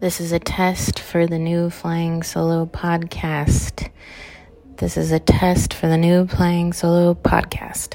This is a test for the new Flying Solo podcast. This is a test for the new Flying Solo podcast.